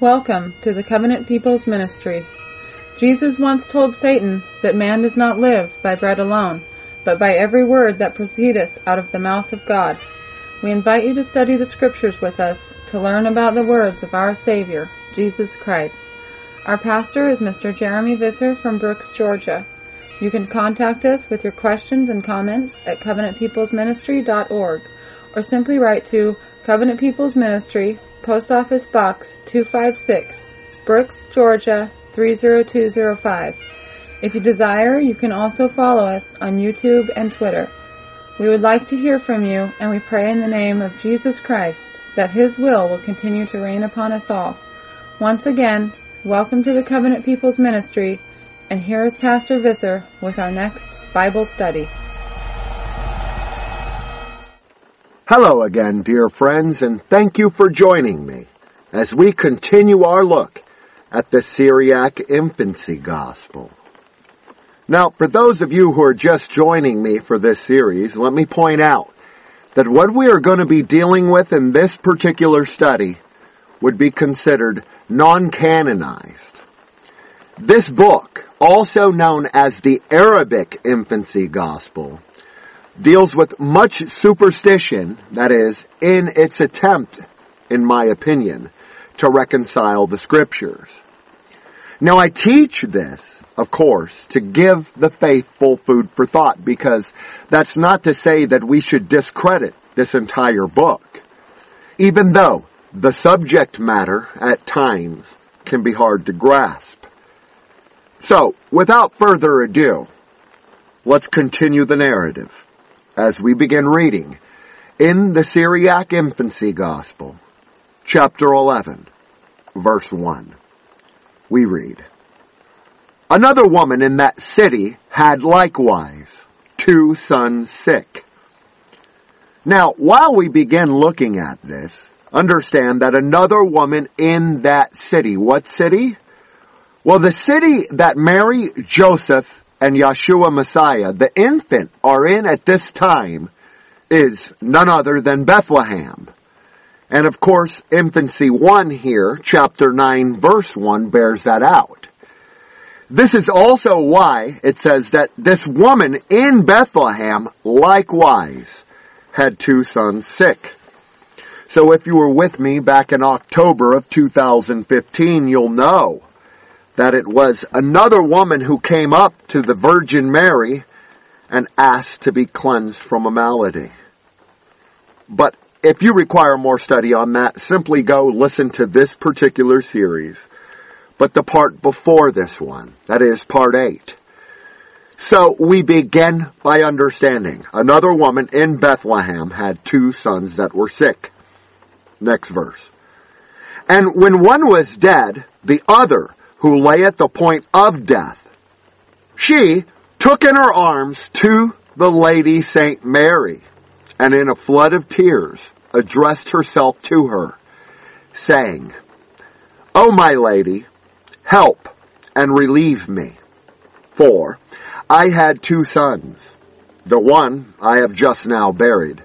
Welcome to the Covenant People's Ministry. Jesus once told Satan that man does not live by bread alone, but by every word that proceedeth out of the mouth of God. We invite you to study the scriptures with us to learn about the words of our Savior, Jesus Christ. Our pastor is Mr. Jeremy Visser from Brooks, Georgia. You can contact us with your questions and comments at covenantpeoplesministry.org or simply write to Covenant People's Ministry, Post Office Box 256, Brooks, Georgia 30205. If you desire, you can also follow us on YouTube and Twitter. We would like to hear from you, and we pray in the name of Jesus Christ that His will will continue to reign upon us all. Once again, welcome to the Covenant People's Ministry, and here is Pastor Visser with our next Bible study. Hello again, dear friends, and thank you for joining me as we continue our look at the Syriac Infancy Gospel. Now, for those of you who are just joining me for this series, let me point out that what we are going to be dealing with in this particular study would be considered non-canonized. This book, also known as the Arabic Infancy Gospel, deals with much superstition, that is, in its attempt, in my opinion, to reconcile the scriptures. Now I teach this, of course, to give the faithful food for thought because that's not to say that we should discredit this entire book. Even though the subject matter at times can be hard to grasp. So, without further ado, let's continue the narrative as we begin reading in the Syriac Infancy Gospel, chapter 11, verse 1. We read, Another woman in that city had likewise two sons sick. Now, while we begin looking at this, understand that another woman in that city, what city? Well, the city that Mary, Joseph, and Yeshua Messiah, the infant, are in at this time is none other than Bethlehem. And of course, infancy 1 here, chapter 9, verse 1, bears that out. This is also why it says that this woman in Bethlehem likewise had two sons sick. So if you were with me back in October of 2015, you'll know that it was another woman who came up to the Virgin Mary and asked to be cleansed from a malady. But if you require more study on that, simply go listen to this particular series, but the part before this one, that is part 8. So we begin by understanding another woman in Bethlehem had two sons that were sick. Next verse. And when one was dead, the other who lay at the point of death. She took in her arms to the Lady Saint Mary and in a flood of tears addressed herself to her, saying, O my lady, help and relieve me. For I had two sons. The one I have just now buried.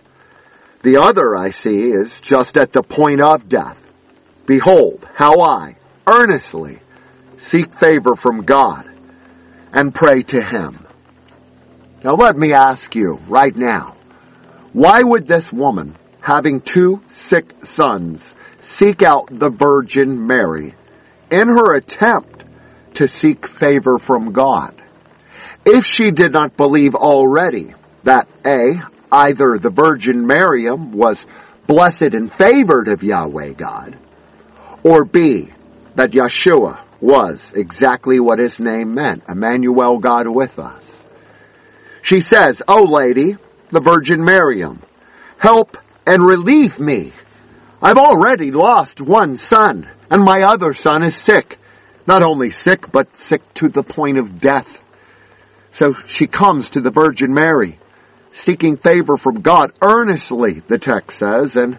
The other I see is just at the point of death. Behold, how I, earnestly, seek favor from God and pray to Him. Now let me ask you right now, why would this woman, having two sick sons, seek out the Virgin Mary in her attempt to seek favor from God? If she did not believe already that A, either the Virgin Miriam was blessed and favored of Yahweh God, or B, that Yeshua was exactly what his name meant, Emmanuel, God with us. She says, Oh lady, the Virgin Miriam, help and relieve me. I've already lost one son, and my other son is sick. Not only sick, but sick to the point of death. So she comes to the Virgin Mary, seeking favor from God earnestly, the text says, and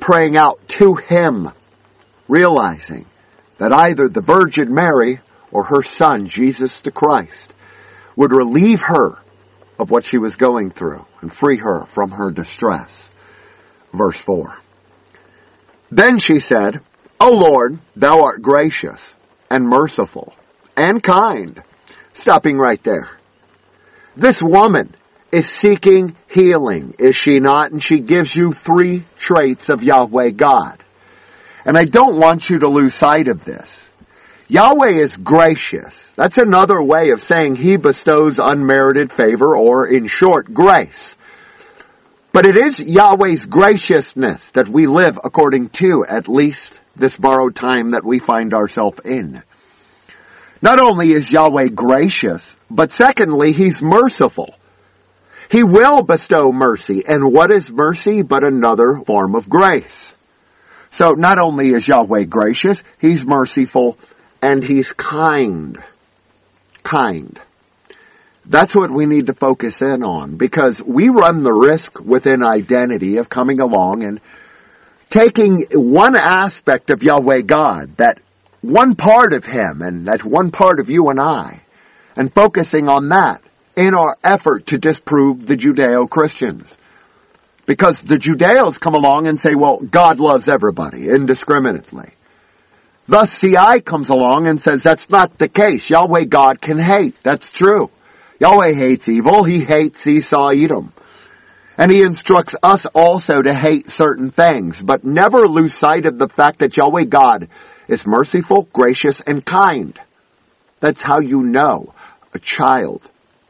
praying out to Him, realizing that either the Virgin Mary or her son, Jesus the Christ, would relieve her of what she was going through and free her from her distress. Verse 4. Then she said, O Lord, thou art gracious and merciful and kind. Stopping right there. This woman is seeking healing, is she not? And she gives you three traits of Yahweh God. And I don't want you to lose sight of this. Yahweh is gracious. That's another way of saying he bestows unmerited favor or in short, grace. But it is Yahweh's graciousness that we live according to, at least this borrowed time that we find ourselves in. Not only is Yahweh gracious, but secondly, He's merciful. He will bestow mercy. And what is mercy but another form of grace? So not only is Yahweh gracious, He's merciful and He's kind. Kind. That's what we need to focus in on because we run the risk within identity of coming along and taking one aspect of Yahweh God, that one part of Him and that one part of you and I, and focusing on that in our effort to disprove the Judeo-Christians. Because the Judeos come along and say, well, God loves everybody indiscriminately. Thus CI comes along and says that's not the case. Yahweh God can hate. That's true. Yahweh hates evil. He hates Esau Edom. And he instructs us also to hate certain things, but never lose sight of the fact that Yahweh God is merciful, gracious, and kind. That's how you know a child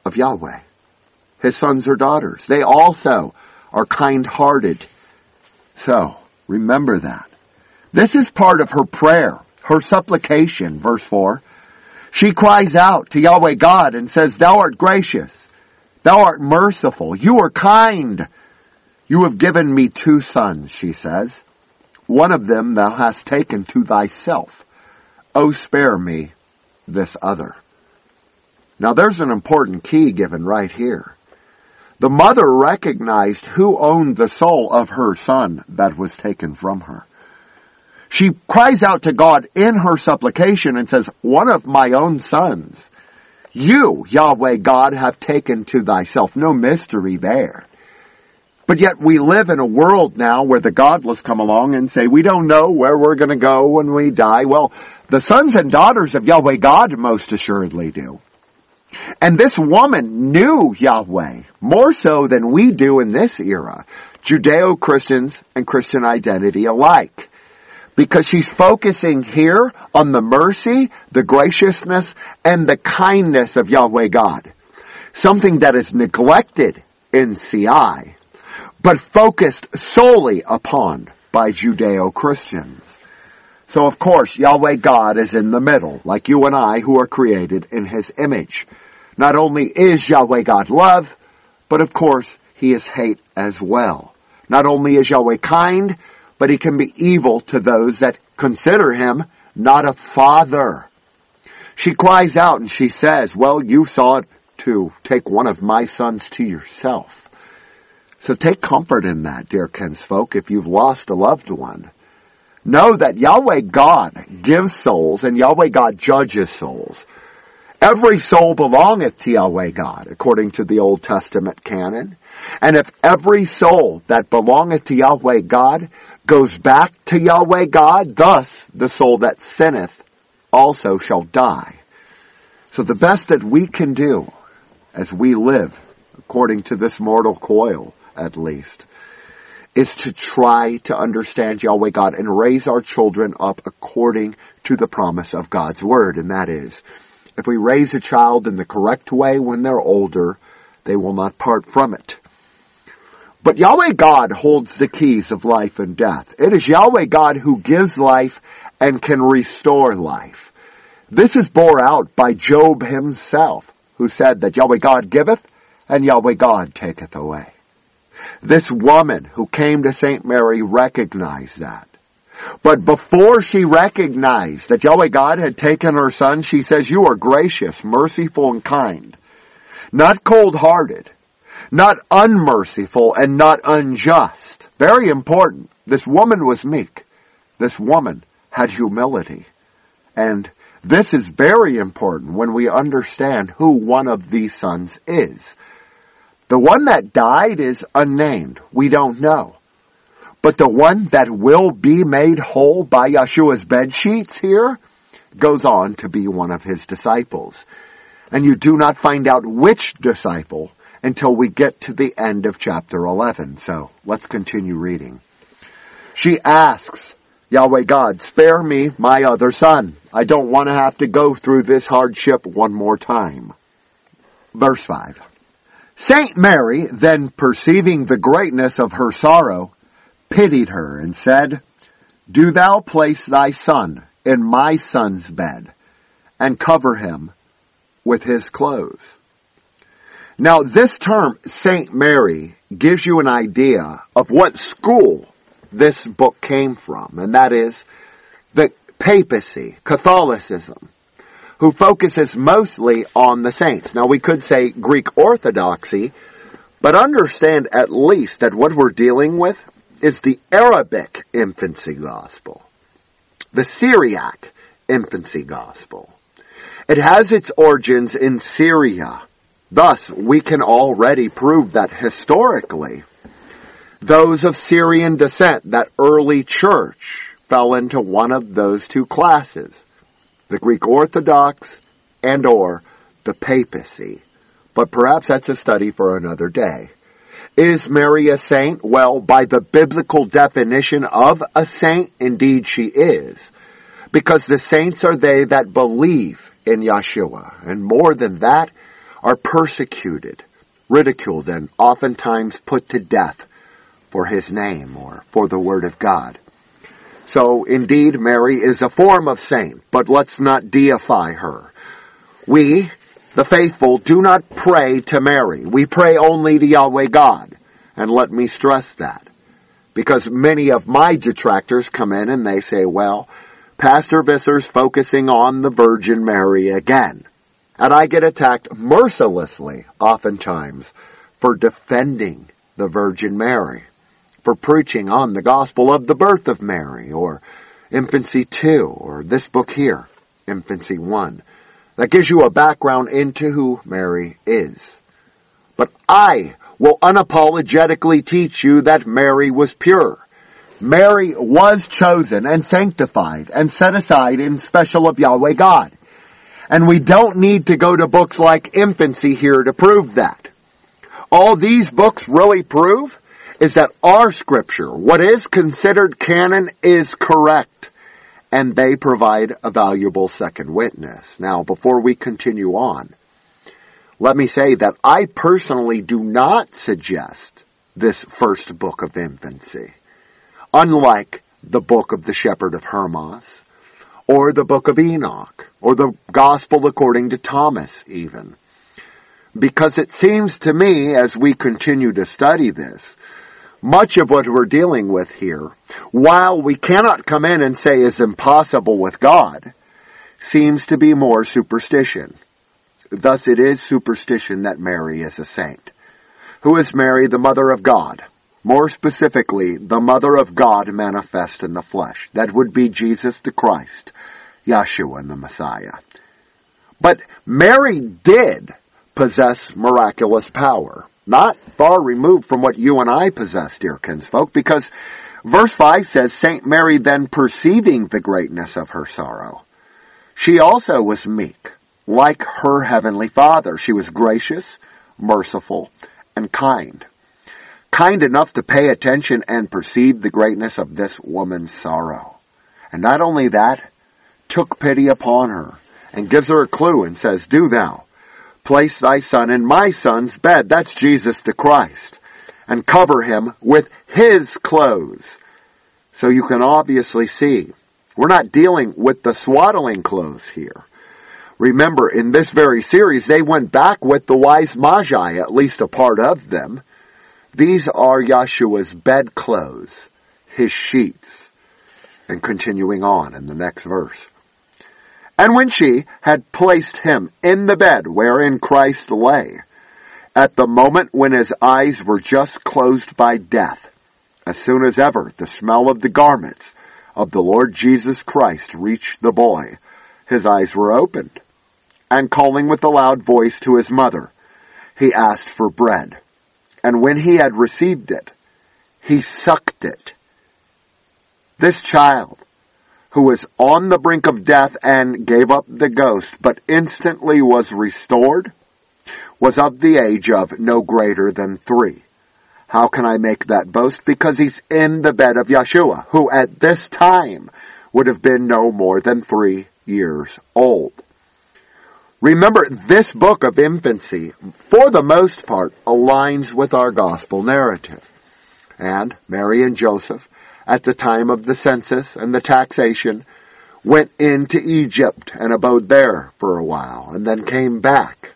of Yahweh. His sons or daughters. They also are kind-hearted. So, remember that. This is part of her prayer, her supplication, verse 4. She cries out to Yahweh God and says, Thou art gracious. Thou art merciful. You are kind. You have given me two sons, she says. One of them thou hast taken to thyself. O spare me this other. Now there's an important key given right here. The mother recognized who owned the soul of her son that was taken from her. She cries out to God in her supplication and says, one of my own sons, you, Yahweh God, have taken to thyself. No mystery there. But yet we live in a world now where the godless come along and say, we don't know where we're going to go when we die. Well, the sons and daughters of Yahweh God most assuredly do. And this woman knew Yahweh more so than we do in this era, Judeo-Christians and Christian identity alike. Because she's focusing here on the mercy, the graciousness, and the kindness of Yahweh God. Something that is neglected in CI, but focused solely upon by Judeo-Christians. So of course, Yahweh God is in the middle, like you and I who are created in His image. Not only is Yahweh God love, but of course, He is hate as well. Not only is Yahweh kind, but He can be evil to those that consider Him not a father. She cries out and she says, well, you sought to take one of my sons to yourself. So take comfort in that, dear kinsfolk, if you've lost a loved one. Know that Yahweh God gives souls and Yahweh God judges souls. Every soul belongeth to Yahweh God, according to the Old Testament canon. And if every soul that belongeth to Yahweh God goes back to Yahweh God, thus the soul that sinneth also shall die. So the best that we can do as we live, according to this mortal coil at least, is to try to understand Yahweh God and raise our children up according to the promise of God's Word, and that is, if we raise a child in the correct way when they're older, they will not part from it. But Yahweh God holds the keys of life and death. It is Yahweh God who gives life and can restore life. This is bore out by Job himself, who said that Yahweh God giveth and Yahweh God taketh away. This woman who came to St. Mary recognized that. But before she recognized that Yahweh God had taken her son, she says, you are gracious, merciful, and kind. Not cold-hearted. Not unmerciful and not unjust. Very important. This woman was meek. This woman had humility. And this is very important when we understand who one of these sons is. The one that died is unnamed. We don't know. But the one that will be made whole by Yeshua's bed sheets here goes on to be one of his disciples. And you do not find out which disciple until we get to the end of chapter 11. So let's continue reading. She asks, Yahweh God, spare me my other son. I don't want to have to go through this hardship one more time. Verse 5. Saint Mary, then perceiving the greatness of her sorrow, pitied her and said, Do thou place thy son in my son's bed and cover him with his clothes. Now this term, Saint Mary, gives you an idea of what school this book came from, and that is the papacy, Catholicism, who focuses mostly on the saints. Now we could say Greek Orthodoxy, but understand at least that what we're dealing with is the Arabic infancy gospel, the Syriac infancy gospel. It has its origins in Syria. Thus, we can already prove that historically, those of Syrian descent, that early church, fell into one of those two classes. The Greek Orthodox and or the papacy. But perhaps that's a study for another day. Is Mary a saint? Well, by the biblical definition of a saint, indeed she is. Because the saints are they that believe in Yeshua. And more than that, are persecuted, ridiculed, and oftentimes put to death for his name or for the word of God. So indeed, Mary is a form of saint, but let's not deify her. We, the faithful, do not pray to Mary. We pray only to Yahweh God. And let me stress that. Because many of my detractors come in and they say, well, Pastor Visser's focusing on the Virgin Mary again. And I get attacked mercilessly, oftentimes, for defending the Virgin Mary for preaching on the gospel of the birth of Mary or infancy 2 or this book here, infancy 1. That gives you a background into who Mary is. But I will unapologetically teach you that Mary was pure. Mary was chosen and sanctified and set aside in special of Yahweh God. And we don't need to go to books like infancy here to prove that. All these books really prove is that our scripture, what is considered canon, is correct. And they provide a valuable second witness. Now, before we continue on, let me say that I personally do not suggest this first book of infancy. Unlike the book of the shepherd of Hermas, or the book of Enoch, or the gospel according to Thomas even. Because it seems to me, as we continue to study this, much of what we're dealing with here, while we cannot come in and say is impossible with God, seems to be more superstition. Thus it is superstition that Mary is a saint. Who is Mary, the mother of God? More specifically, the mother of God manifest in the flesh. That would be Jesus the Christ, Yeshua and the Messiah. But Mary did possess miraculous power not far removed from what you and I possess, dear kinsfolk, because verse 5 says, Saint Mary then perceiving the greatness of her sorrow, she also was meek, like her heavenly father. She was gracious, merciful, and kind. Kind enough to pay attention and perceive the greatness of this woman's sorrow. And not only that, took pity upon her and gives her a clue and says, do thou place thy son in my son's bed. That's Jesus the Christ. And cover him with his clothes. So you can obviously see, we're not dealing with the swaddling clothes here. Remember, in this very series, they went back with the wise Magi, at least a part of them. These are Yeshua's bed clothes, his sheets. And continuing on in the next verse. And when she had placed him in the bed wherein Christ lay, at the moment when his eyes were just closed by death, as soon as ever the smell of the garments of the Lord Jesus Christ reached the boy, his eyes were opened. And calling with a loud voice to his mother, he asked for bread. And when he had received it, he sucked it This child, who was on the brink of death and gave up the ghost, but instantly was restored, was of the age of no greater than three. How can I make that boast? Because he's in the bed of Yeshua, who at this time would have been no more than three years old. Remember, this book of infancy, for the most part, aligns with our gospel narrative. And Mary and Joseph, at the time of the census and the taxation, went into Egypt and abode there for a while and then came back.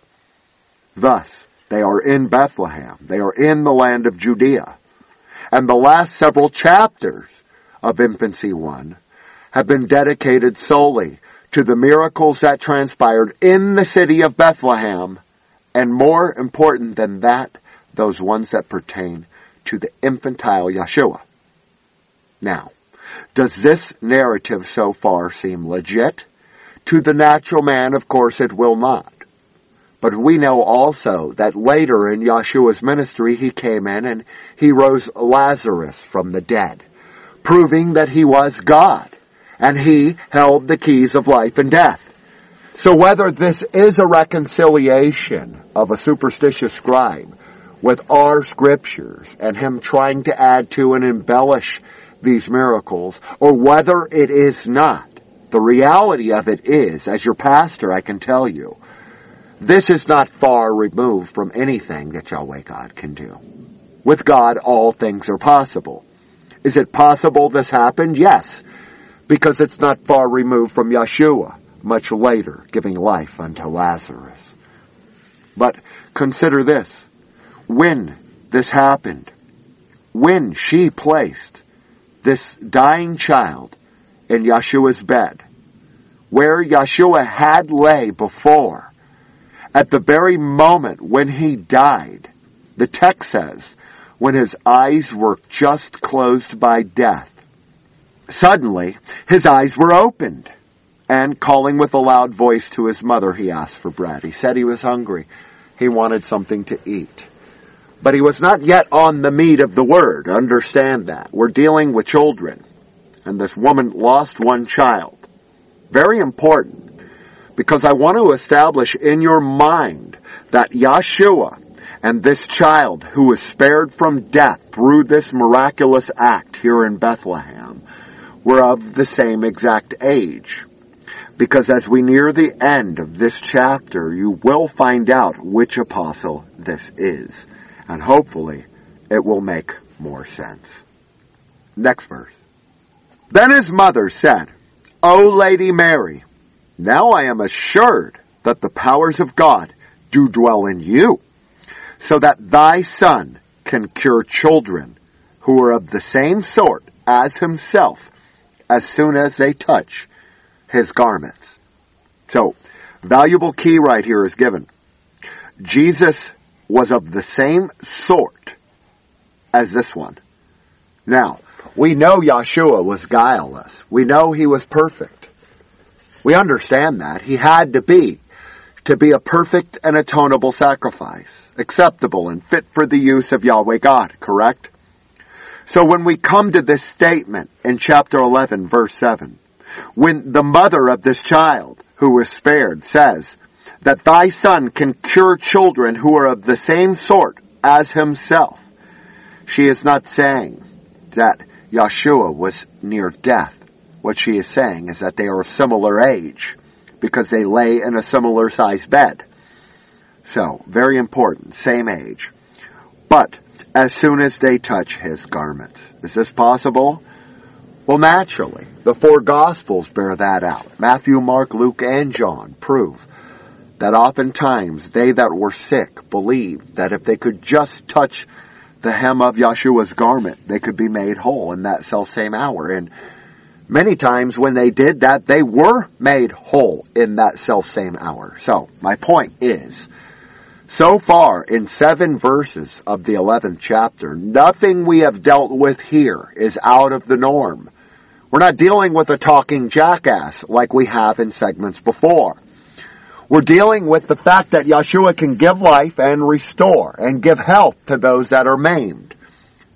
Thus, they are in Bethlehem. They are in the land of Judea. And the last several chapters of Infancy 1 have been dedicated solely to the miracles that transpired in the city of Bethlehem, and more important than that, those ones that pertain to the infantile Yeshua. Now, does this narrative so far seem legit? To the natural man, of course, it will not. But we know also that later in Yeshua's ministry, he came in and he rose Lazarus from the dead, proving that he was God and he held the keys of life and death. So whether this is a reconciliation of a superstitious scribe with our scriptures and him trying to add to and embellish these miracles, or whether it is not, the reality of it is, as your pastor I can tell you, this is not far removed from anything that Yahweh God can do. With God, all things are possible. Is it possible this happened? Yes, because it's not far removed from Yeshua, much later giving life unto Lazarus. But consider this. When this happened, when she placed this dying child in Yeshua's bed, where Yeshua had lay before, at the very moment when he died, the text says, when his eyes were just closed by death, suddenly his eyes were opened. And calling with a loud voice to his mother, he asked for bread. He said he was hungry. He wanted something to eat. But he was not yet on the meat of the word. Understand that. We're dealing with children. And this woman lost one child. Very important because I want to establish in your mind that Yeshua and this child who was spared from death through this miraculous act here in Bethlehem were of the same exact age. Because as we near the end of this chapter, you will find out which apostle this is. And hopefully it will make more sense. Next verse. Then his mother said, O Lady Mary, now I am assured that the powers of God do dwell in you, so that thy son can cure children who are of the same sort as himself as soon as they touch his garments. So, valuable key right here is given. Jesus was of the same sort as this one. Now, we know Yeshua was guileless. We know he was perfect. We understand that. He had to be, to be a perfect and atonable sacrifice, acceptable and fit for the use of Yahweh God, correct? So when we come to this statement in chapter 11 verse 7, when the mother of this child who was spared says that thy son can cure children who are of the same sort as himself, she is not saying that Yeshua was near death what she is saying is that they are a similar age because they lay in a similar sized bed. So, very important, same age. But, as soon as they touch his garments. Is this possible? Well, naturally. The four Gospels bear that out. Matthew, Mark, Luke, and John prove that oftentimes they that were sick believed that if they could just touch the hem of Yeshua's garment, they could be made whole in that self same hour. And Many times when they did that, they were made whole in that self same hour. So, my point is, so far in seven verses of the 11th chapter, nothing we have dealt with here is out of the norm. We're not dealing with a talking jackass like we have in segments before. We're dealing with the fact that Yeshua can give life and restore and give health to those that are maimed.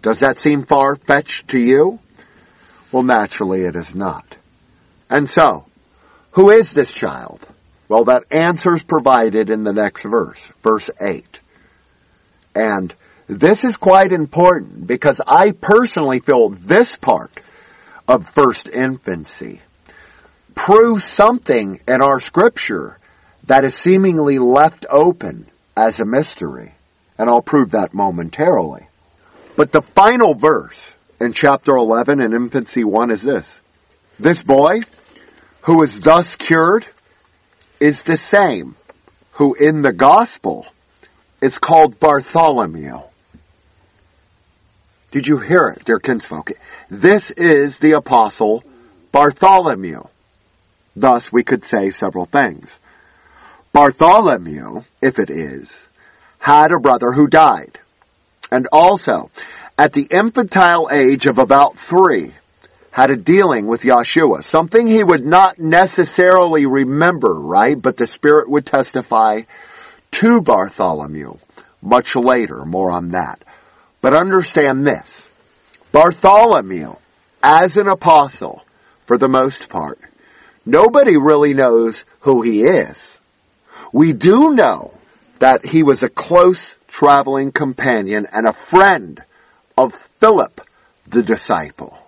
Does that seem far-fetched to you? Well, naturally it is not. And so, who is this child? Well, that answer is provided in the next verse, verse 8. And this is quite important because I personally feel this part of first infancy proves something in our scripture that is seemingly left open as a mystery. And I'll prove that momentarily. But the final verse in chapter 11 in infancy 1 is this. This boy who is thus cured is the same who in the gospel is called Bartholomew. Did you hear it, dear kinsfolk? This is the apostle Bartholomew. Thus we could say several things. Bartholomew, if it is, had a brother who died. And also, at the infantile age of about three, had a dealing with Yeshua. Something he would not necessarily remember, right? But the Spirit would testify to Bartholomew much later. More on that. But understand this. Bartholomew, as an apostle, for the most part, nobody really knows who he is. We do know that he was a close traveling companion and a friend of Philip the disciple.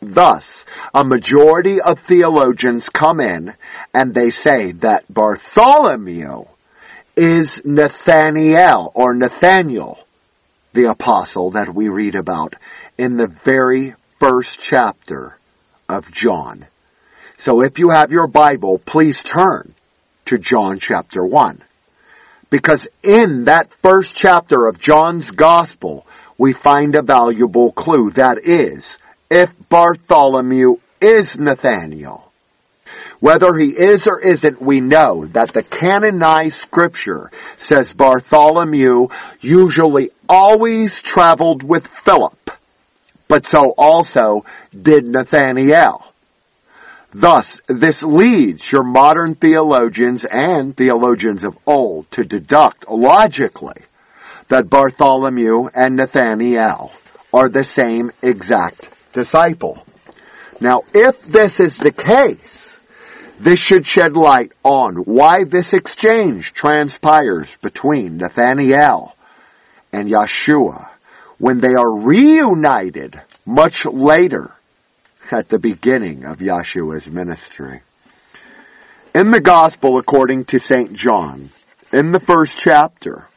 Thus, a majority of theologians come in and they say that Bartholomew is Nathaniel or Nathaniel, the apostle that we read about in the very first chapter of John. So if you have your Bible, please turn to John chapter 1. Because in that first chapter of John's gospel, we find a valuable clue. That is, if Bartholomew is Nathaniel, whether he is or isn't, we know that the canonized scripture says Bartholomew usually always traveled with Philip, but so also did Nathaniel. Thus, this leads your modern theologians and theologians of old to deduct logically that Bartholomew and Nathaniel are the same exact disciple. Now, if this is the case, this should shed light on why this exchange transpires between Nathaniel and Yeshua when they are reunited much later at the beginning of Yeshua's ministry. In the Gospel according to St. John, in the first chapter,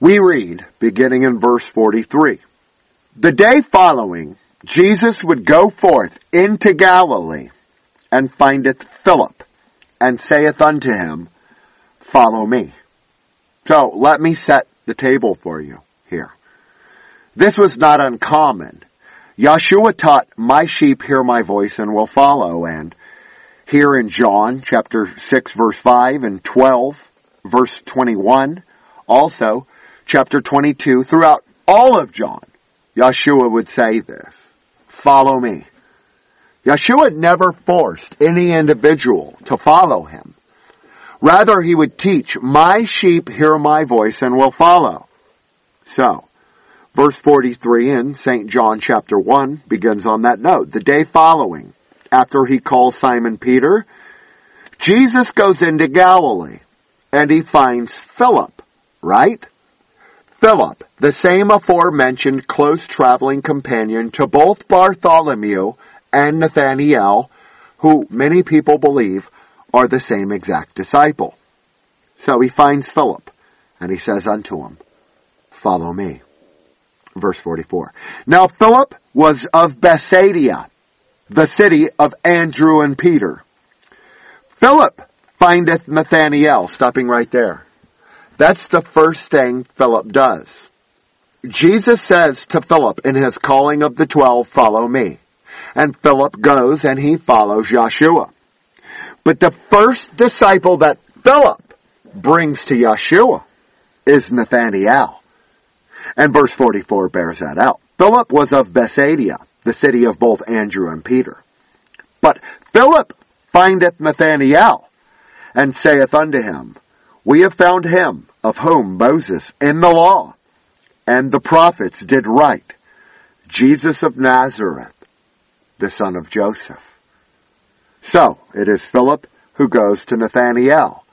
we read, beginning in verse 43, The day following, Jesus would go forth into Galilee and findeth Philip, and saith unto him, Follow me. So let me set the table for you here. This was not uncommon. Yeshua taught, my sheep hear my voice and will follow. And here in John chapter 6 verse 5 and 12 verse 21, also chapter 22, throughout all of John, Yeshua would say this, follow me. Yeshua never forced any individual to follow him. Rather, he would teach, my sheep hear my voice and will follow. So, verse 43 in St. John chapter 1 begins on that note. The day following, after he calls Simon Peter, Jesus goes into Galilee and he finds Philip, right? Philip, the same aforementioned close traveling companion to both Bartholomew and Nathaniel, who many people believe are the same exact disciple. So he finds Philip and he says unto him, follow me. Verse 44. Now Philip was of Bethsaida, the city of Andrew and Peter. Philip findeth Nathaniel, stopping right there. That's the first thing Philip does. Jesus says to Philip in his calling of the twelve, follow me. And Philip goes and he follows Yeshua. But the first disciple that Philip brings to Yeshua is Nathaniel. And verse 44 bears that out. Philip was of Bethsaida, the city of both Andrew and Peter. But Philip findeth Nathanael and saith unto him, We have found him of whom Moses in the law and the prophets did write, Jesus of Nazareth, the son of Joseph. So, it is Philip who goes to Nathanael,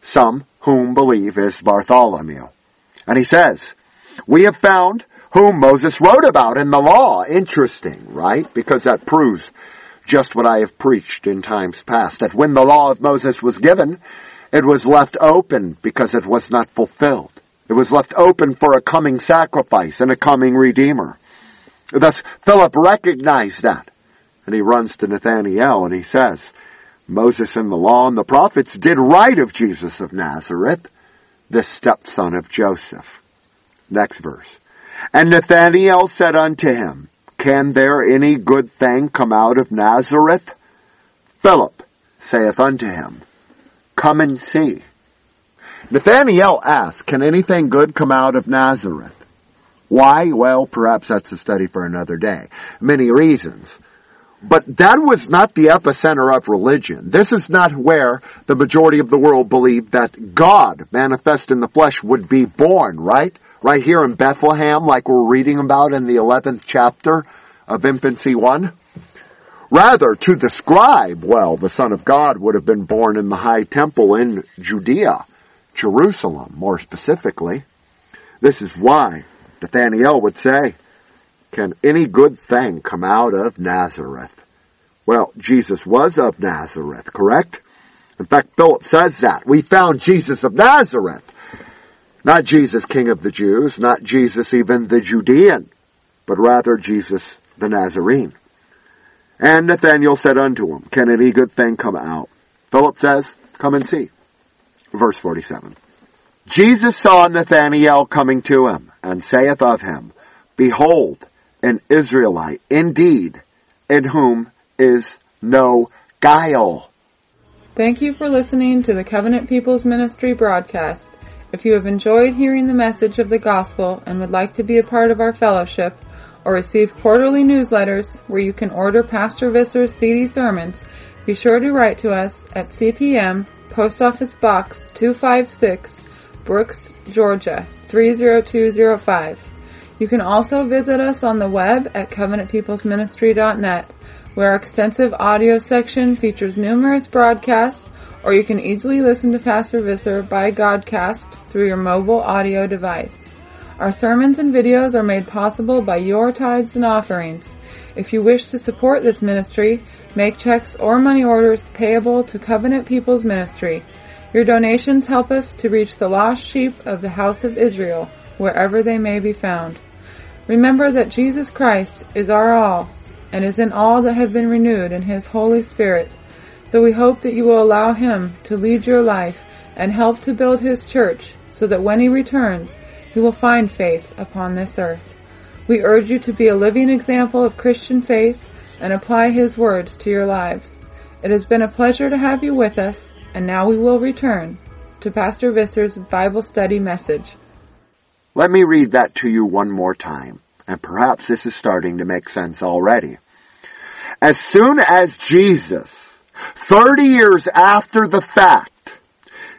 some whom believe is Bartholomew. And he says, we have found whom Moses wrote about in the law. Interesting, right? Because that proves just what I have preached in times past, that when the law of Moses was given, it was left open because it was not fulfilled. It was left open for a coming sacrifice and a coming redeemer. Thus, Philip recognized that. And he runs to Nathanael and he says, Moses and the law and the prophets did write of Jesus of Nazareth, the stepson of Joseph. Next verse. And Nathanael said unto him, Can there any good thing come out of Nazareth? Philip saith unto him, Come and see. Nathanael asked, Can anything good come out of Nazareth? Why? Well, perhaps that's a study for another day. Many reasons. But that was not the epicenter of religion. This is not where the majority of the world believed that God manifest in the flesh would be born, right? Right here in Bethlehem, like we're reading about in the 11th chapter of Infancy 1. Rather, to describe, well, the Son of God would have been born in the high temple in Judea, Jerusalem, more specifically. This is why Nathaniel would say, can any good thing come out of Nazareth? Well, Jesus was of Nazareth, correct? In fact, Philip says that. We found Jesus of Nazareth. Not Jesus, King of the Jews, not Jesus even the Judean, but rather Jesus the Nazarene. And Nathanael said unto him, Can any good thing come out? Philip says, Come and see. Verse 47. Jesus saw Nathanael coming to him, and saith of him, Behold, an Israelite, indeed, in whom is no guile. Thank you for listening to the Covenant People's Ministry broadcast. If you have enjoyed hearing the message of the gospel and would like to be a part of our fellowship or receive quarterly newsletters where you can order Pastor Visser's CD sermons, be sure to write to us at CPM Post Office Box 256, Brooks, Georgia 30205. You can also visit us on the web at covenantpeoplesministry.net, where our extensive audio section features numerous broadcasts, or you can easily listen to Pastor Visser by Godcast through your mobile audio device. Our sermons and videos are made possible by your tithes and offerings. If you wish to support this ministry, make checks or money orders payable to Covenant People's Ministry. Your donations help us to reach the lost sheep of the house of Israel, wherever they may be found. Remember that Jesus Christ is our all and is in all that have been renewed in His Holy Spirit. So we hope that you will allow Him to lead your life and help to build His church so that when He returns, He will find faith upon this earth. We urge you to be a living example of Christian faith and apply His words to your lives. It has been a pleasure to have you with us, and now we will return to Pastor Visser's Bible study message. Let me read that to you one more time, and perhaps this is starting to make sense already. As soon as Jesus, 30 years after the fact,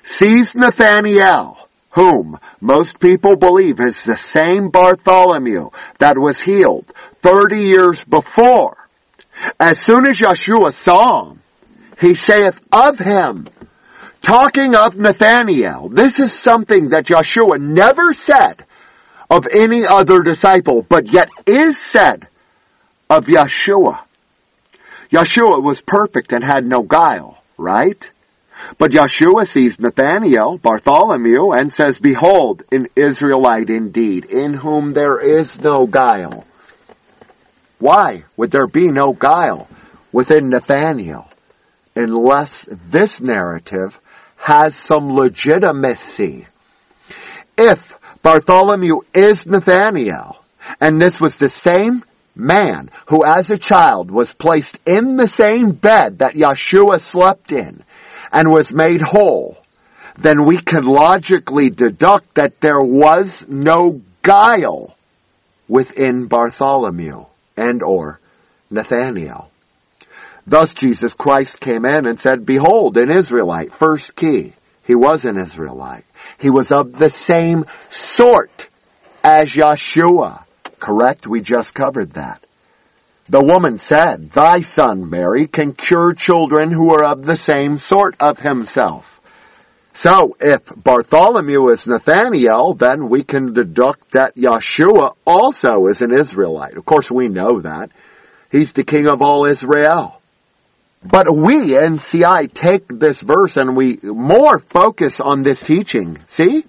sees Nathanael, whom most people believe is the same Bartholomew that was healed 30 years before, as soon as Yeshua saw him, he saith of him, talking of Nathanael, this is something that Yeshua never said of any other disciple, but yet is said of Yeshua. Yeshua was perfect and had no guile, right? But Yeshua sees Nathanael, Bartholomew, and says, Behold, an Israelite indeed, in whom there is no guile. Why would there be no guile within Nathanael unless this narrative has some legitimacy? If Bartholomew is Nathanael, and this was the same man who as a child was placed in the same bed that Yeshua slept in and was made whole, then we can logically deduct that there was no guile within Bartholomew and or Nathanael. Thus Jesus Christ came in and said, behold, an Israelite, first key. He was an Israelite. He was of the same sort as Yeshua. Correct? We just covered that. The woman said, Thy son, Mary, can cure children who are of the same sort of himself. So, if Bartholomew is Nathaniel, then we can deduct that Yeshua also is an Israelite. Of course, we know that. He's the king of all Israel. But we, in CI, take this verse and we more focus on this teaching. See?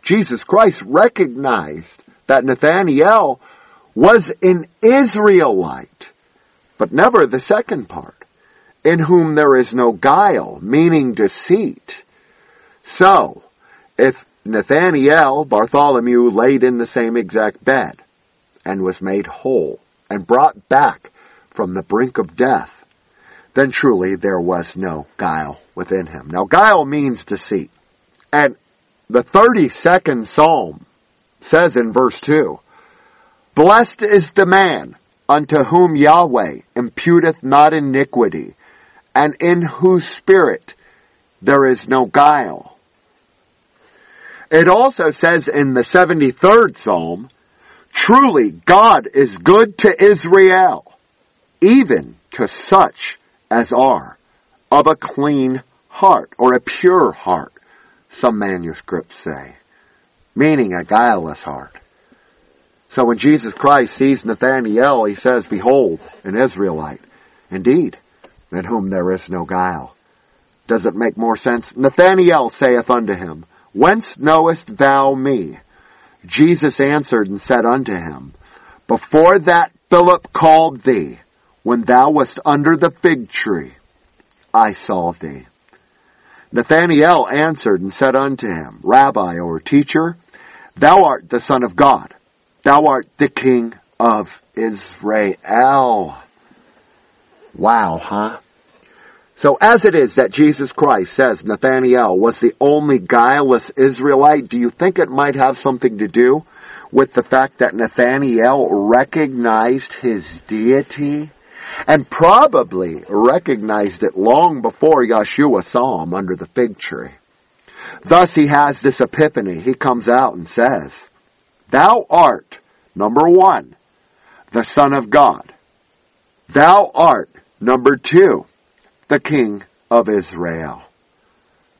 Jesus Christ recognized that Nathaniel was an Israelite, but never the second part, in whom there is no guile, meaning deceit. So, if Nathaniel, Bartholomew, laid in the same exact bed and was made whole and brought back from the brink of death, then truly there was no guile within him. Now guile means deceit. And the 32nd Psalm says in verse 2, Blessed is the man unto whom Yahweh imputeth not iniquity, and in whose spirit there is no guile. It also says in the 73rd Psalm, Truly God is good to Israel, even to such as are of a clean heart or a pure heart, some manuscripts say, meaning a guileless heart. So when Jesus Christ sees Nathanael, he says, behold, an Israelite, indeed, in whom there is no guile. Does it make more sense? Nathanael saith unto him, Whence knowest thou me? Jesus answered and said unto him, Before that Philip called thee, when thou wast under the fig tree, I saw thee. Nathanael answered and said unto him, Rabbi or teacher, thou art the son of God. Thou art the king of Israel. Wow, huh? So as it is that Jesus Christ says Nathanael was the only guileless Israelite, do you think it might have something to do with the fact that Nathanael recognized his deity? and probably recognized it long before Yeshua saw him under the fig tree. Thus he has this epiphany. He comes out and says, Thou art, number one, the Son of God. Thou art, number two, the King of Israel.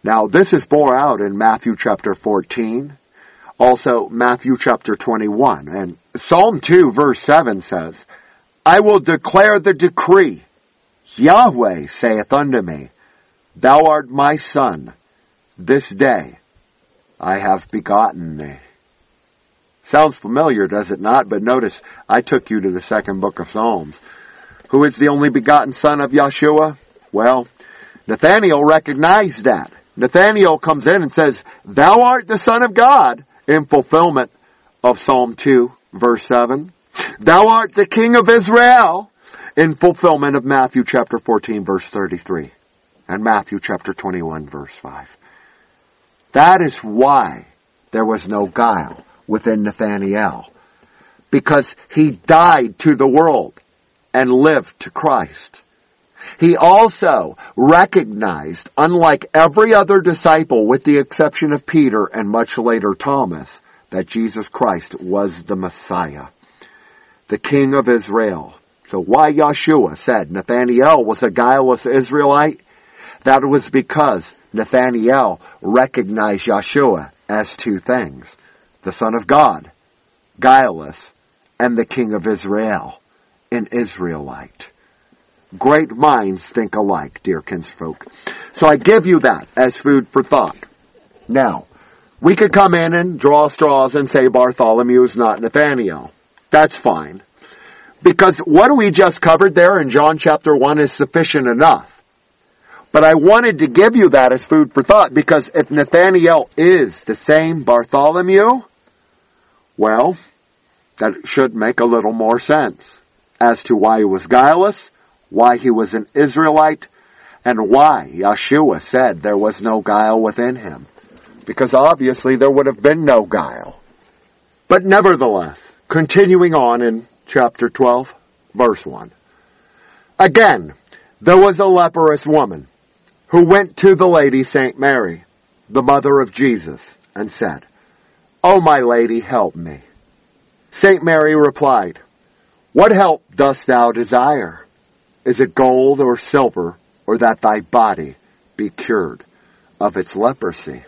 Now this is bore out in Matthew chapter 14, also Matthew chapter 21, and Psalm 2 verse 7 says, I will declare the decree. Yahweh saith unto me, Thou art my son. This day I have begotten thee. Sounds familiar, does it not? But notice, I took you to the second book of Psalms. Who is the only begotten son of Yeshua? Well, Nathaniel recognized that. Nathaniel comes in and says, Thou art the son of God in fulfillment of Psalm 2 verse 7. Thou art the king of Israel in fulfillment of Matthew chapter 14 verse 33 and Matthew chapter 21 verse 5. That is why there was no guile within Nathaniel. Because he died to the world and lived to Christ. He also recognized, unlike every other disciple with the exception of Peter and much later Thomas, that Jesus Christ was the Messiah the king of Israel. So why Yeshua said Nathaniel was a guileless Israelite? That was because Nathaniel recognized Yeshua as two things. The Son of God, guileless, and the King of Israel, an Israelite. Great minds think alike, dear kinsfolk. So I give you that as food for thought. Now, we could come in and draw straws and say Bartholomew is not Nathaniel. That's fine. Because what we just covered there in John chapter 1 is sufficient enough. But I wanted to give you that as food for thought because if Nathaniel is the same Bartholomew, well, that should make a little more sense as to why he was guileless, why he was an Israelite, and why Yeshua said there was no guile within him. Because obviously there would have been no guile. But nevertheless, Continuing on in chapter 12, verse 1. Again, there was a leprous woman who went to the lady Saint Mary, the mother of Jesus, and said, O my lady, help me. Saint Mary replied, What help dost thou desire? Is it gold or silver, or that thy body be cured of its leprosy?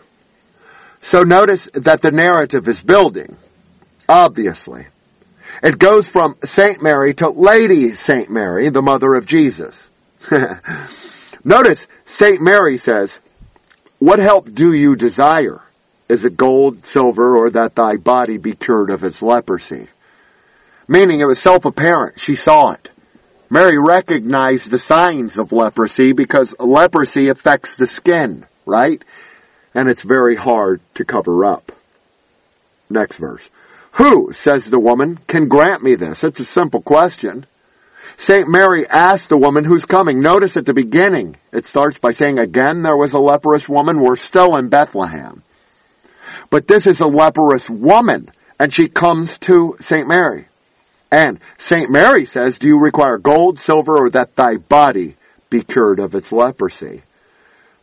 So notice that the narrative is building, obviously. It goes from Saint Mary to Lady Saint Mary, the mother of Jesus. notice Saint Mary says, what help do you desire? Is it gold, silver, or that thy body be cured of its leprosy? Meaning it was self-apparent. She saw it. Mary recognized the signs of leprosy because leprosy affects the skin, right? And it's very hard to cover up. Next verse. Who, says the woman, can grant me this? It's a simple question. St. Mary asked the woman who's coming. Notice at the beginning, it starts by saying, again there was a leprous woman. We're still in Bethlehem. But this is a leprous woman, and she comes to St. Mary. And St. Mary says, do you require gold, silver, or that thy body be cured of its leprosy?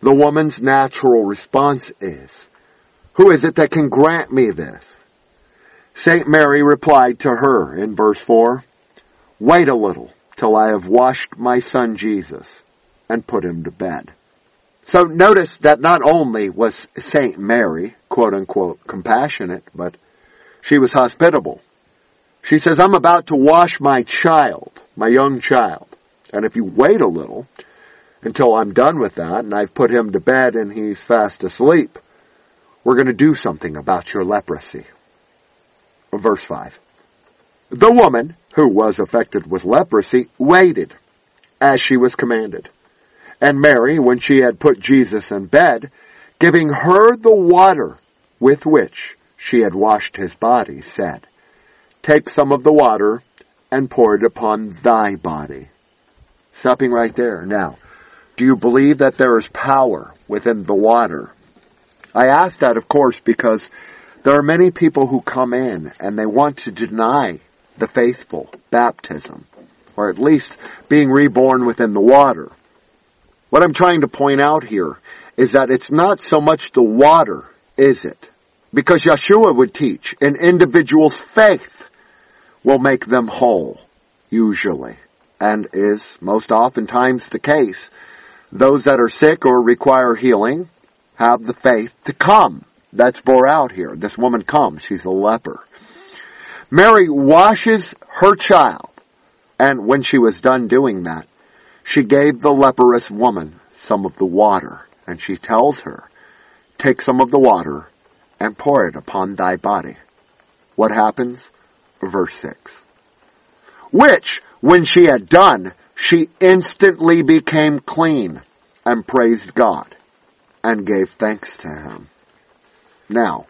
The woman's natural response is, who is it that can grant me this? St. Mary replied to her in verse 4, wait a little till I have washed my son Jesus and put him to bed. So notice that not only was St. Mary, quote unquote, compassionate, but she was hospitable. She says, I'm about to wash my child, my young child. And if you wait a little until I'm done with that and I've put him to bed and he's fast asleep, we're going to do something about your leprosy. Verse 5. The woman, who was affected with leprosy, waited as she was commanded. And Mary, when she had put Jesus in bed, giving her the water with which she had washed his body, said, Take some of the water and pour it upon thy body. Stopping right there. Now, do you believe that there is power within the water? I ask that, of course, because there are many people who come in and they want to deny the faithful baptism, or at least being reborn within the water. What I'm trying to point out here is that it's not so much the water, is it? Because Yeshua would teach an individual's faith will make them whole, usually, and is most oftentimes the case. Those that are sick or require healing have the faith to come. That's bore out here. This woman comes. She's a leper. Mary washes her child. And when she was done doing that, she gave the leprous woman some of the water. And she tells her, take some of the water and pour it upon thy body. What happens? Verse 6. Which, when she had done, she instantly became clean and praised God and gave thanks to him. Now,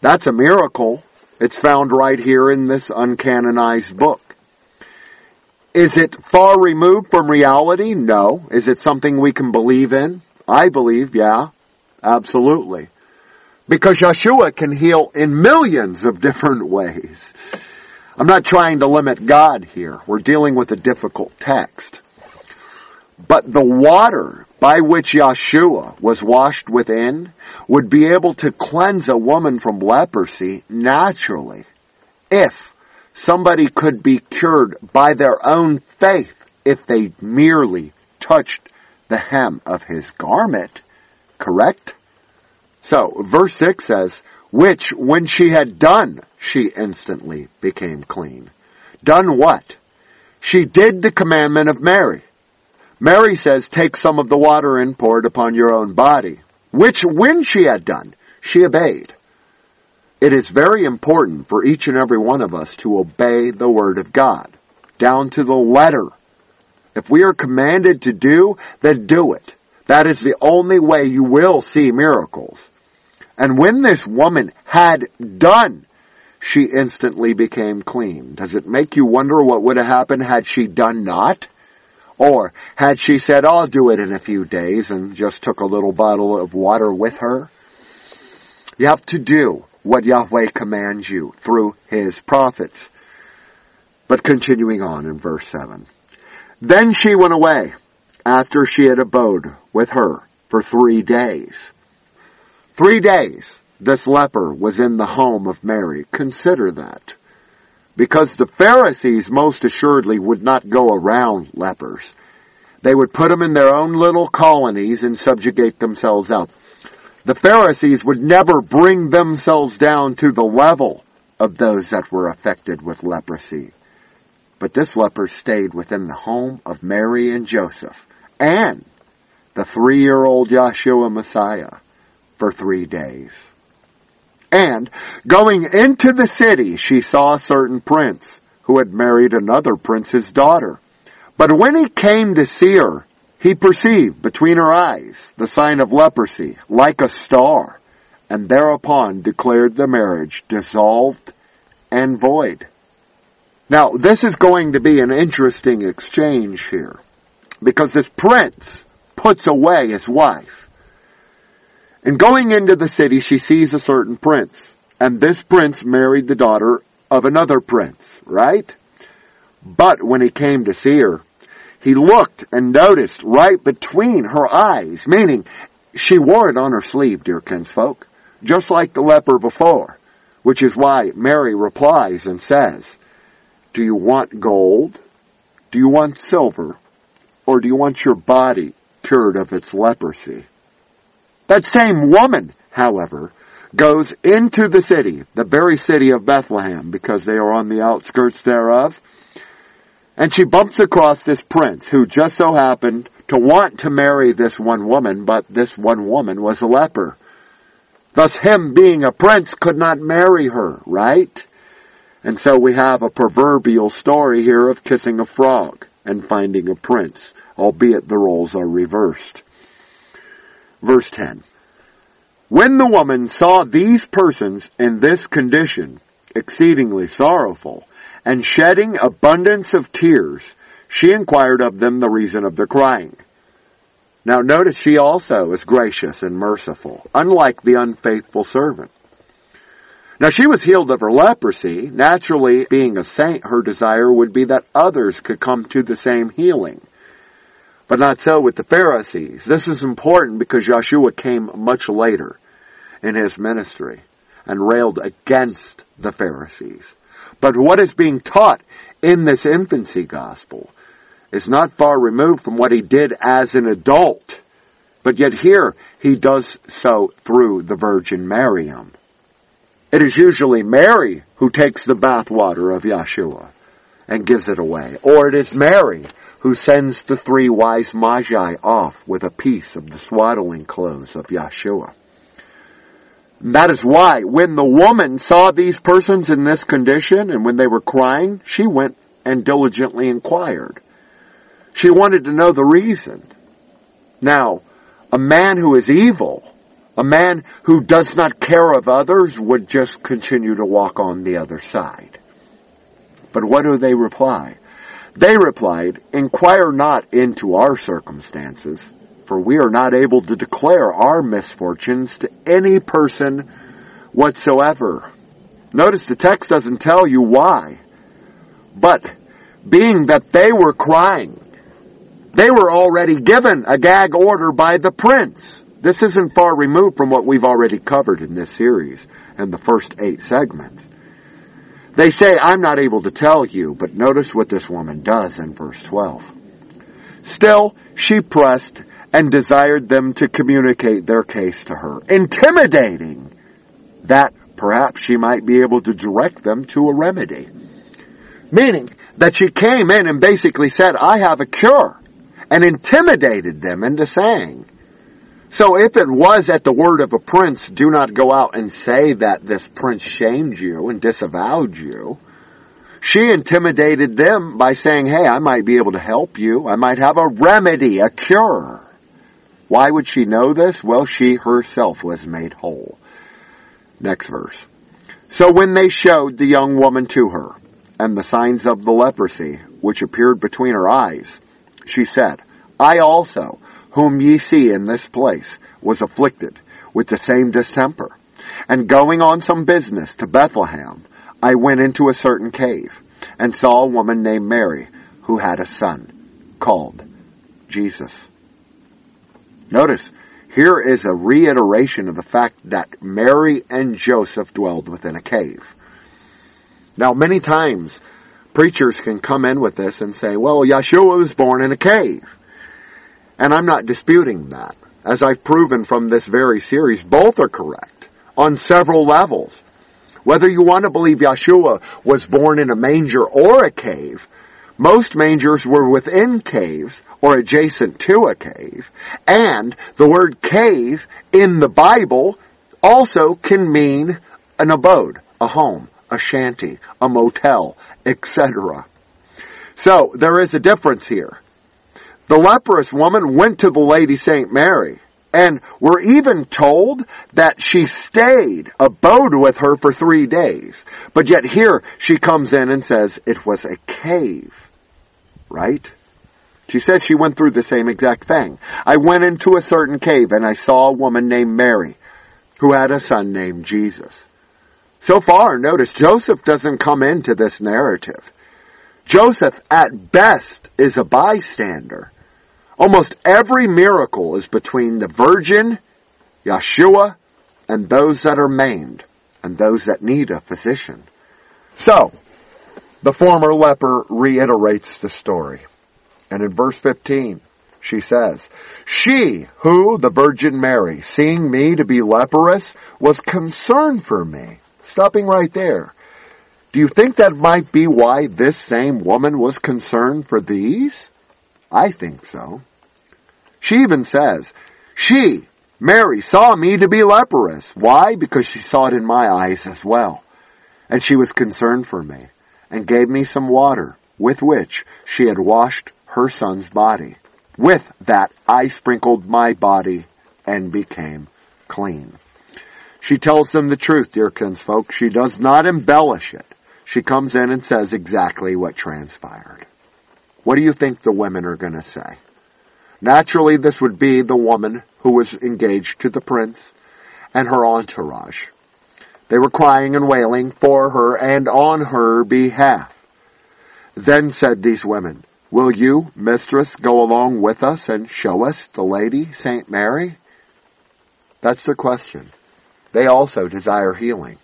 that's a miracle it's found right here in this uncanonized book. Is it far removed from reality? No. Is it something we can believe in? I believe, yeah, absolutely. Because Yeshua can heal in millions of different ways. I'm not trying to limit God here. We're dealing with a difficult text. But the water by which Yeshua was washed within would be able to cleanse a woman from leprosy naturally if somebody could be cured by their own faith if they merely touched the hem of his garment. Correct? So, verse 6 says, which when she had done, she instantly became clean. Done what? She did the commandment of Mary. Mary says, take some of the water and pour it upon your own body, which when she had done, she obeyed. It is very important for each and every one of us to obey the word of God, down to the letter. If we are commanded to do, then do it. That is the only way you will see miracles. And when this woman had done, she instantly became clean. Does it make you wonder what would have happened had she done not? Or had she said, I'll do it in a few days and just took a little bottle of water with her? You have to do what Yahweh commands you through his prophets. But continuing on in verse 7. Then she went away after she had abode with her for three days. Three days this leper was in the home of Mary. Consider that. because the Pharisees most assuredly would not go around lepers. They would put them in their own little colonies and subjugate themselves out. The Pharisees would never bring themselves down to the level of those that were affected with leprosy. But this leper stayed within the home of Mary and Joseph and the three-year-old Yahshua Messiah for three days. And going into the city, she saw a certain prince who had married another prince's daughter. But when he came to see her, he perceived between her eyes the sign of leprosy like a star and thereupon declared the marriage dissolved and void. Now, this is going to be an interesting exchange here because this prince puts away his wife. And going into the city, she sees a certain prince. And this prince married the daughter of another prince, right? But when he came to see her, he looked and noticed right between her eyes, meaning she wore it on her sleeve, dear kinsfolk, just like the leper before, which is why Mary replies and says, do you want gold? Do you want silver? Or do you want your body cured of its leprosy? That same woman, however, goes into the city, the very city of Bethlehem, because they are on the outskirts thereof, and she bumps across this prince who just so happened to want to marry this one woman, but this one woman was a leper. Thus him being a prince could not marry her, right? And so we have a proverbial story here of kissing a frog and finding a prince, albeit the roles are reversed. Verse 10. When the woman saw these persons in this condition, exceedingly sorrowful, and shedding abundance of tears, she inquired of them the reason of their crying. Now notice she also is gracious and merciful, unlike the unfaithful servant. Now she was healed of her leprosy. Naturally, being a saint, her desire would be that others could come to the same healing. But not so with the Pharisees. This is important because Yeshua came much later in his ministry and railed against the Pharisees. But what is being taught in this infancy gospel is not far removed from what he did as an adult. But yet here he does so through the Virgin Mariam. It is usually Mary who takes the bathwater of Yeshua and gives it away. Or it is Mary who sends the three wise magi off with a piece of the swaddling clothes of Yeshua. That is why when the woman saw these persons in this condition and when they were crying, she went and diligently inquired. She wanted to know the reason. Now, a man who is evil a man who does not care of others would just continue to walk on the other side. But what do they reply? They replied, Inquire not into our circumstances, for we are not able to declare our misfortunes to any person whatsoever. Notice the text doesn't tell you why. But being that they were crying, they were already given a gag order by the prince. This isn't far removed from what we've already covered in this series and the first eight segments. They say, I'm not able to tell you, but notice what this woman does in verse 12. Still, she pressed and desired them to communicate their case to her, intimidating that perhaps she might be able to direct them to a remedy. Meaning that she came in and basically said, I have a cure, and intimidated them into saying, so if it was at the word of a prince, do not go out and say that this prince shamed you and disavowed you. She intimidated them by saying, hey, I might be able to help you. I might have a remedy, a cure. Why would she know this? Well, she herself was made whole. Next verse. So when they showed the young woman to her and the signs of the leprosy which appeared between her eyes, she said, I also, whom ye see in this place, was afflicted with the same distemper. And going on some business to Bethlehem, I went into a certain cave, and saw a woman named Mary, who had a son, called Jesus. Notice, here is a reiteration of the fact that Mary and Joseph dwelled within a cave. Now many times preachers can come in with this and say, well, Yeshua was born in a cave. And I'm not disputing that. As I've proven from this very series, both are correct on several levels. Whether you want to believe Yeshua was born in a manger or a cave, most mangers were within caves or adjacent to a cave, and the word cave in the Bible also can mean an abode, a home, a shanty, a motel, etc. So there is a difference here. The leprous woman went to the Lady Saint Mary and we're even told that she stayed, abode with her for three days. But yet here she comes in and says it was a cave. Right? She says she went through the same exact thing. I went into a certain cave and I saw a woman named Mary who had a son named Jesus. So far, notice Joseph doesn't come into this narrative. Joseph at best is a bystander. Almost every miracle is between the virgin, Yeshua, and those that are maimed, and those that need a physician. So, the former leper reiterates the story. And in verse 15, she says, She who, the Virgin Mary, seeing me to be leprous, was concerned for me. Stopping right there. Do you think that might be why this same woman was concerned for these? I think so. She even says, she, Mary, saw me to be leprous. Why? Because she saw it in my eyes as well. And she was concerned for me and gave me some water with which she had washed her son's body. With that I sprinkled my body and became clean. She tells them the truth, dear kinsfolk. She does not embellish it. She comes in and says exactly what transpired. What do you think the women are going to say? Naturally, this would be the woman who was engaged to the prince and her entourage. They were crying and wailing for her and on her behalf. Then said these women, Will you, mistress, go along with us and show us the lady, Saint Mary? That's the question. They also desire healing.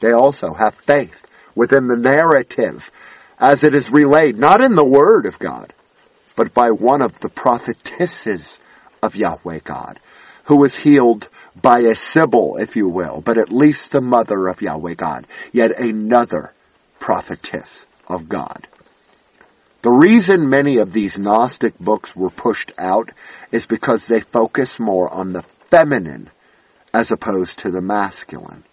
They also have faith within the narrative as it is relayed, not in the Word of God, but by one of the prophetesses of Yahweh God, who was healed by a Sibyl, if you will, but at least the mother of Yahweh God, yet another prophetess of God. The reason many of these Gnostic books were pushed out is because they focus more on the feminine as opposed to the masculine.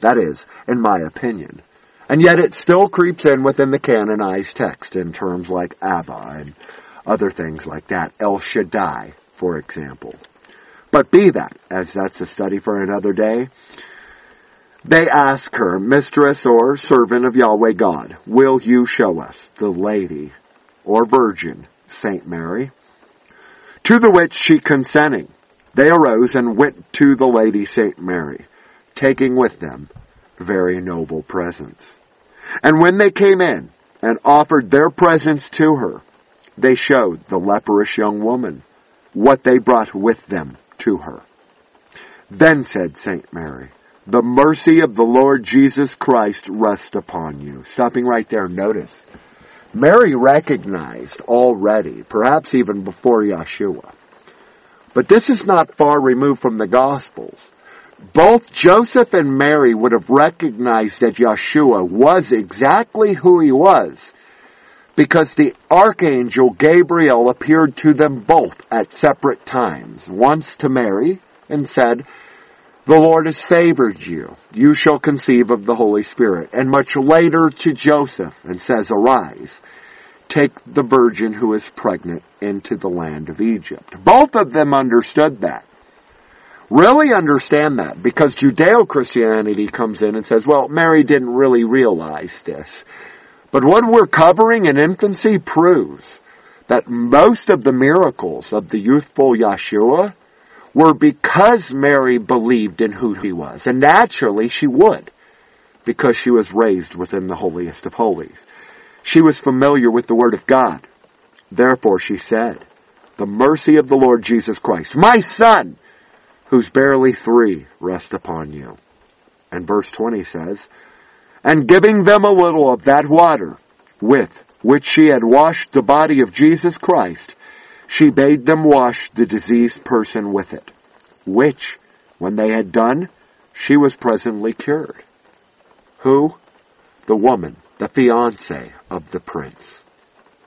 That is, in my opinion. And yet it still creeps in within the canonized text in terms like Abba and other things like that. El Shaddai, for example. But be that, as that's a study for another day, they ask her, mistress or servant of Yahweh God, will you show us the lady or virgin, Saint Mary? To the which she consenting, they arose and went to the lady Saint Mary, taking with them very noble presents. And when they came in and offered their presents to her, they showed the leprous young woman what they brought with them to her. Then said Saint Mary, the mercy of the Lord Jesus Christ rest upon you. Stopping right there, notice. Mary recognized already, perhaps even before Yeshua. But this is not far removed from the Gospels. Both Joseph and Mary would have recognized that Yeshua was exactly who he was because the archangel Gabriel appeared to them both at separate times. Once to Mary and said, the Lord has favored you. You shall conceive of the Holy Spirit. And much later to Joseph and says, arise, take the virgin who is pregnant into the land of Egypt. Both of them understood that. Really understand that because Judeo-Christianity comes in and says, well, Mary didn't really realize this. But what we're covering in infancy proves that most of the miracles of the youthful Yeshua were because Mary believed in who he was. And naturally she would, because she was raised within the holiest of holies. She was familiar with the word of God. Therefore she said, the mercy of the Lord Jesus Christ, my son, who's barely three, rest upon you. And verse 20 says, And giving them a little of that water, with which she had washed the body of Jesus Christ, she bade them wash the diseased person with it, which, when they had done, she was presently cured. Who? The woman, the fiance of the prince.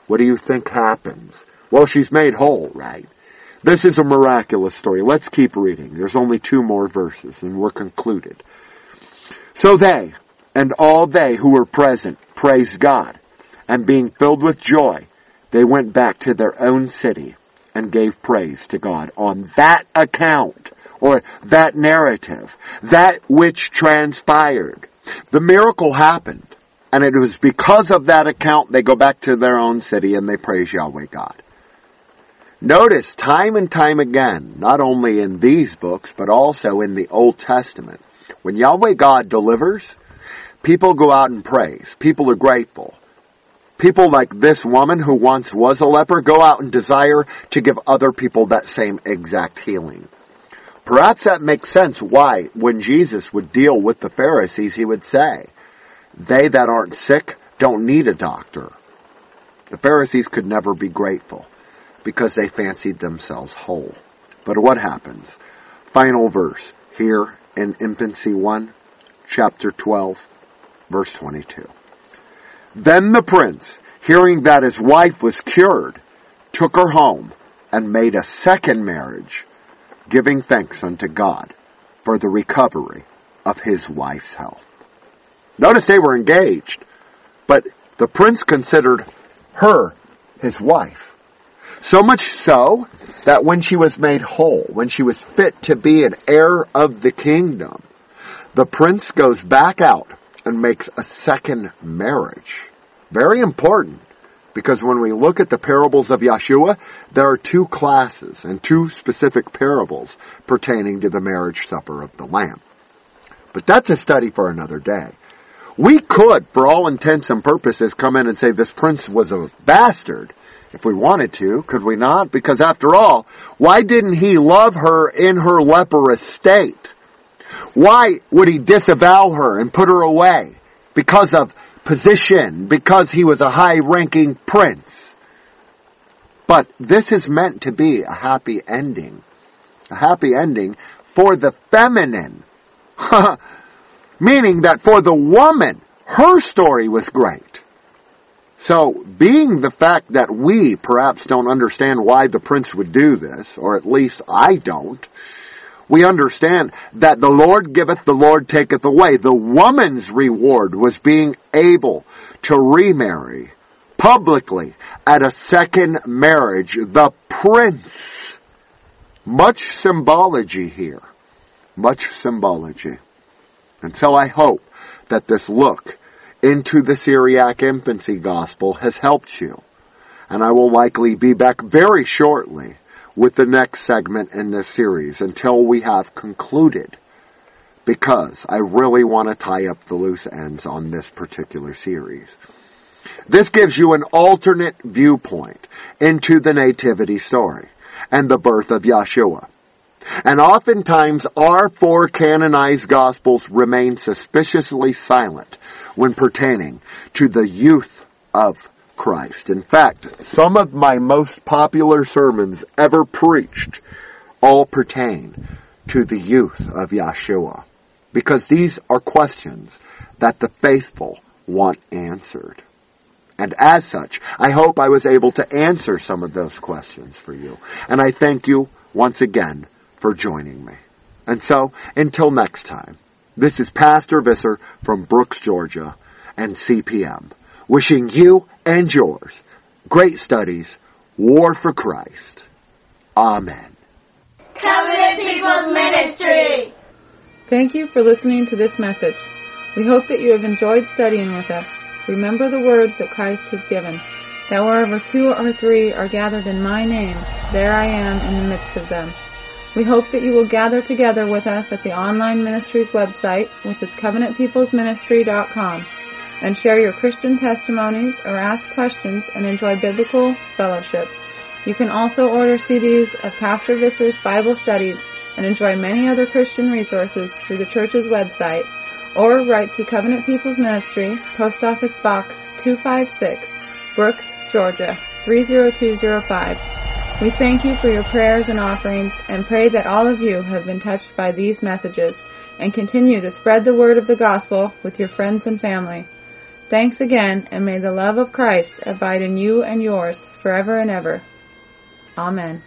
What do you think happens? Well, she's made whole, right? This is a miraculous story. Let's keep reading. There's only two more verses and we're concluded. So they, and all they who were present, praised God, and being filled with joy, they went back to their own city and gave praise to God on that account, or that narrative, that which transpired. The miracle happened, and it was because of that account they go back to their own city and they praise Yahweh God. Notice time and time again, not only in these books, but also in the Old Testament, when Yahweh God delivers, people go out and praise. People are grateful. People like this woman who once was a leper go out and desire to give other people that same exact healing. Perhaps that makes sense why when Jesus would deal with the Pharisees, he would say, they that aren't sick don't need a doctor. The Pharisees could never be grateful because they fancied themselves whole. But what happens? Final verse here in Infancy 1, chapter 12, verse 22. Then the prince, hearing that his wife was cured, took her home and made a second marriage, giving thanks unto God for the recovery of his wife's health. Notice they were engaged, but the prince considered her his wife. So much so that when she was made whole, when she was fit to be an heir of the kingdom, the prince goes back out and makes a second marriage. Very important because when we look at the parables of Yeshua, there are two classes and two specific parables pertaining to the marriage supper of the Lamb. But that's a study for another day. We could, for all intents and purposes, come in and say this prince was a bastard if we wanted to, could we not? Because after all, why didn't he love her in her leprous state? Why would he disavow her and put her away? Because of position, because he was a high ranking prince. But this is meant to be a happy ending. A happy ending for the feminine. Meaning that for the woman, her story was great. So, being the fact that we perhaps don't understand why the prince would do this, or at least I don't, we understand that the Lord giveth, the Lord taketh away. The woman's reward was being able to remarry publicly at a second marriage. The prince. Much symbology here. Much symbology. And so I hope that this look into the Syriac infancy gospel has helped you. And I will likely be back very shortly with the next segment in this series until we have concluded because I really want to tie up the loose ends on this particular series. This gives you an alternate viewpoint into the nativity story and the birth of Yeshua. And oftentimes our four canonized gospels remain suspiciously silent when pertaining to the youth of Christ. In fact, some of my most popular sermons ever preached all pertain to the youth of Yeshua. Because these are questions that the faithful want answered. And as such, I hope I was able to answer some of those questions for you. And I thank you once again for joining me. And so, until next time, this is Pastor Visser from Brooks, Georgia, and CPM, wishing you and yours great studies, War for Christ. Amen. Covenant People's Ministry. Thank you for listening to this message. We hope that you have enjoyed studying with us. Remember the words that Christ has given, that wherever two or three are gathered in my name, there I am in the midst of them. We hope that you will gather together with us at the online ministry's website, which is covenantpeoplesministry.com, and share your Christian testimonies or ask questions and enjoy biblical fellowship. You can also order CDs of Pastor Visser's Bible studies and enjoy many other Christian resources through the church's website or write to Covenant People's Ministry, Post Office Box 256, Brooks, Georgia 30205. We thank you for your prayers and offerings and pray that all of you have been touched by these messages and continue to spread the word of the gospel with your friends and family. Thanks again, and may the love of Christ abide in you and yours forever and ever. Amen.